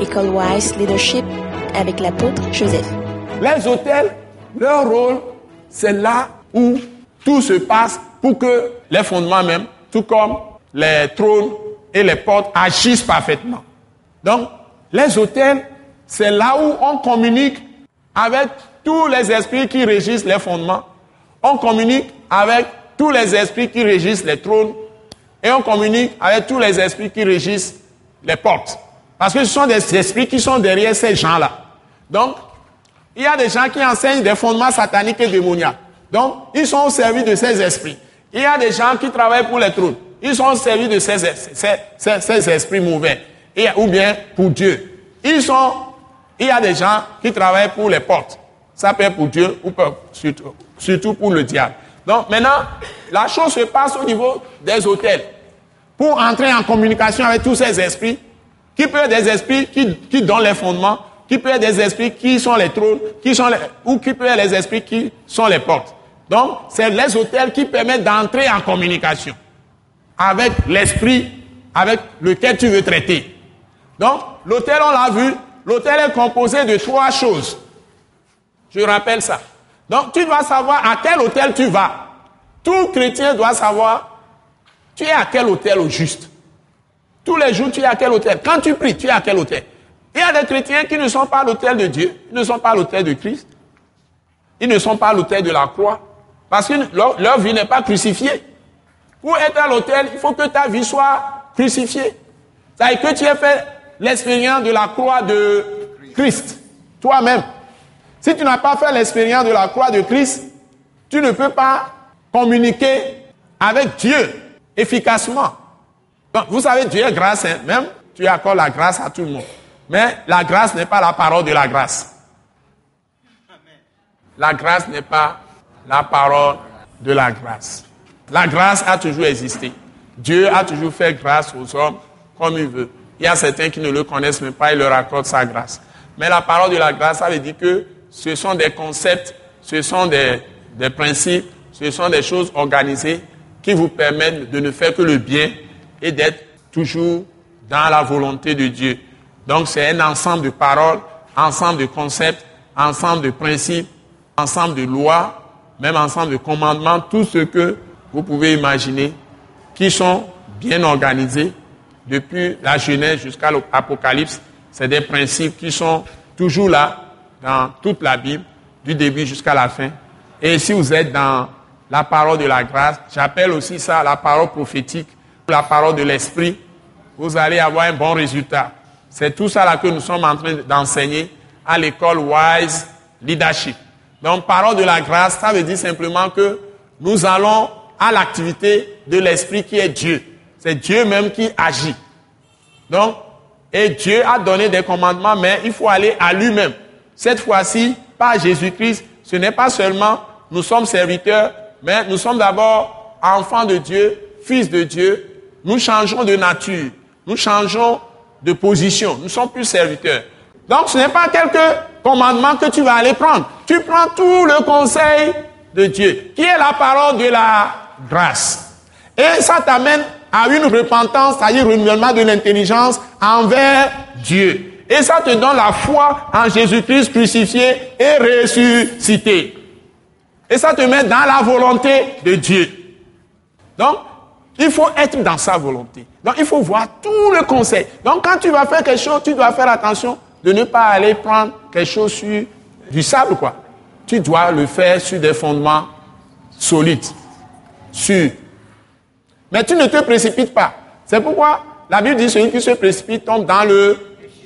École Wise Leadership avec l'apôtre Joseph. Les hôtels, leur rôle, c'est là où tout se passe pour que les fondements même, tout comme les trônes et les portes, agissent parfaitement. Donc, les hôtels, c'est là où on communique avec tous les esprits qui régissent les fondements. On communique avec tous les esprits qui régissent les trônes. Et on communique avec tous les esprits qui régissent les portes. Parce que ce sont des esprits qui sont derrière ces gens-là. Donc, il y a des gens qui enseignent des fondements sataniques et démoniaques. Donc, ils sont au service de ces esprits. Il y a des gens qui travaillent pour les trônes. Ils sont au service de ces, ces, ces, esprits mauvais. Et, ou bien pour Dieu. Ils sont, il y a des gens qui travaillent pour les portes. Ça peut être pour Dieu ou surtout, surtout pour le diable. Donc maintenant, la chose se passe au niveau des hôtels. Pour entrer en communication avec tous ces esprits, qui peuvent être des esprits qui, qui donnent les fondements, qui peuvent être des esprits qui sont les trônes, qui sont les, ou qui peuvent être les esprits qui sont les portes. Donc, c'est les hôtels qui permettent d'entrer en communication avec l'esprit avec lequel tu veux traiter. Donc, l'hôtel, on l'a vu, l'hôtel est composé de trois choses. Je rappelle ça. Donc, tu dois savoir à quel hôtel tu vas. Tout chrétien doit savoir, tu es à quel hôtel au juste. Tous les jours, tu es à quel hôtel. Quand tu pries, tu es à quel hôtel. Il y a des chrétiens qui ne sont pas à l'hôtel de Dieu, ils ne sont pas à l'hôtel de Christ, ils ne sont pas à l'hôtel de la croix, parce que leur, vie n'est pas crucifiée. Pour être à l'hôtel, il faut que ta vie soit crucifiée. C'est-à-dire que tu aies fait l'expérience de la croix de Christ, toi-même. Si tu n'as pas fait l'expérience de la croix de Christ, tu ne peux pas communiquer avec Dieu efficacement. Vous savez, Dieu est grâce, hein. même tu accordes la grâce à tout le monde. Mais la grâce n'est pas la parole de la grâce. La grâce n'est pas la parole de la grâce. La grâce a toujours existé. Dieu a toujours fait grâce aux hommes comme il veut. Il y a certains qui ne le connaissent même pas, il leur accorde sa grâce. Mais la parole de la grâce, ça veut dire que ce sont des concepts, ce sont des, des principes, ce sont des choses organisées qui vous permettent de ne faire que le bien et d'être toujours dans la volonté de Dieu. Donc c'est un ensemble de paroles, ensemble de concepts, ensemble de principes, ensemble de lois, même ensemble de commandements, tout ce que vous pouvez imaginer, qui sont bien organisés depuis la Genèse jusqu'à l'Apocalypse. C'est des principes qui sont toujours là dans toute la Bible, du début jusqu'à la fin. Et si vous êtes dans la parole de la grâce, j'appelle aussi ça la parole prophétique, la parole de l'esprit, vous allez avoir un bon résultat. C'est tout ça que nous sommes en train d'enseigner à l'école Wise Leadership. Donc, parole de la grâce, ça veut dire simplement que nous allons à l'activité de l'Esprit qui est Dieu. C'est Dieu même qui agit. Donc, et Dieu a donné des commandements, mais il faut aller à lui-même. Cette fois-ci, pas Jésus-Christ, ce n'est pas seulement nous sommes serviteurs, mais nous sommes d'abord enfants de Dieu, fils de Dieu. Nous changeons de nature. Nous changeons de position. Nous ne sommes plus serviteurs. Donc ce n'est pas quelques commandements que tu vas aller prendre. Tu prends tout le conseil de Dieu, qui est la parole de la grâce. Et ça t'amène à une repentance, c'est-à-dire renouvellement de l'intelligence envers Dieu. Et ça te donne la foi en Jésus-Christ crucifié et ressuscité. Et ça te met dans la volonté de Dieu. Donc, il faut être dans sa volonté. Donc il faut voir tout le conseil. Donc quand tu vas faire quelque chose, tu dois faire attention de ne pas aller prendre quelque chose sur du sable, quoi. Tu dois le faire sur des fondements solides, sûrs. Mais tu ne te précipites pas. C'est pourquoi la Bible dit celui qui se précipite tombe dans le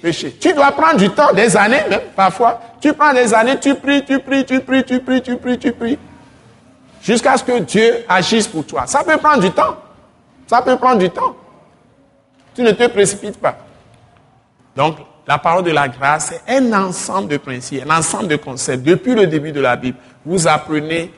péché. Tu dois prendre du temps, des années même, parfois. Tu prends des années, tu pries, tu pries, tu pries, tu pries, tu pries, tu pries. Jusqu'à ce que Dieu agisse pour toi. Ça peut prendre du temps. Ça peut prendre du temps. Tu ne te précipites pas. Donc, la parole de la grâce, c'est un ensemble de principes, un ensemble de concepts. Depuis le début de la Bible, vous apprenez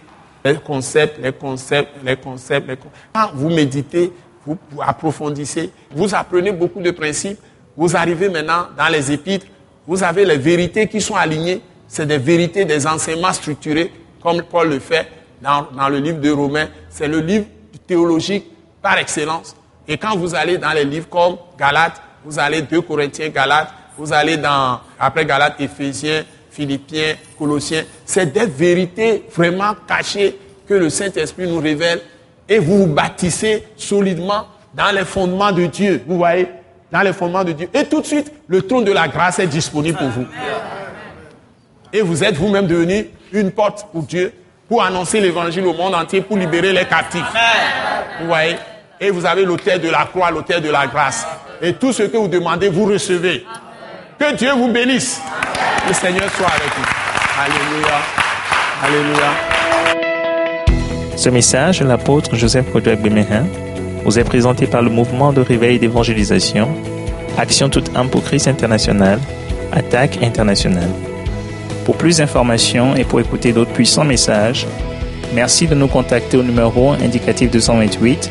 les concepts, les concepts, les concepts. Les concepts. Quand vous méditez, vous approfondissez, vous apprenez beaucoup de principes. Vous arrivez maintenant dans les épîtres, vous avez les vérités qui sont alignées. C'est des vérités, des enseignements structurés, comme Paul le fait dans, dans le livre de Romains. C'est le livre théologique par excellence. Et quand vous allez dans les livres comme Galates, vous allez 2 Corinthiens, Galates, vous allez dans, après Galates, Éphésiens, Philippiens, Colossiens. C'est des vérités vraiment cachées que le Saint-Esprit nous révèle et vous vous bâtissez solidement dans les fondements de Dieu. Vous voyez Dans les fondements de Dieu. Et tout de suite, le trône de la grâce est disponible pour vous. Et vous êtes vous-même devenu une porte pour Dieu, pour annoncer l'évangile au monde entier, pour libérer les captifs. Vous voyez? Et vous avez l'autel de la croix, l'autel de la grâce. Et tout ce que vous demandez, vous recevez. Que Dieu vous bénisse. Le Seigneur soit avec vous. Alléluia. Alléluia. Ce message l'apôtre Joseph Kodouak Bemehin vous est présenté par le mouvement de réveil d'évangélisation, Action toute âme pour Christ international, Attaque internationale. Pour plus d'informations et pour écouter d'autres puissants messages, merci de nous contacter au numéro indicatif 228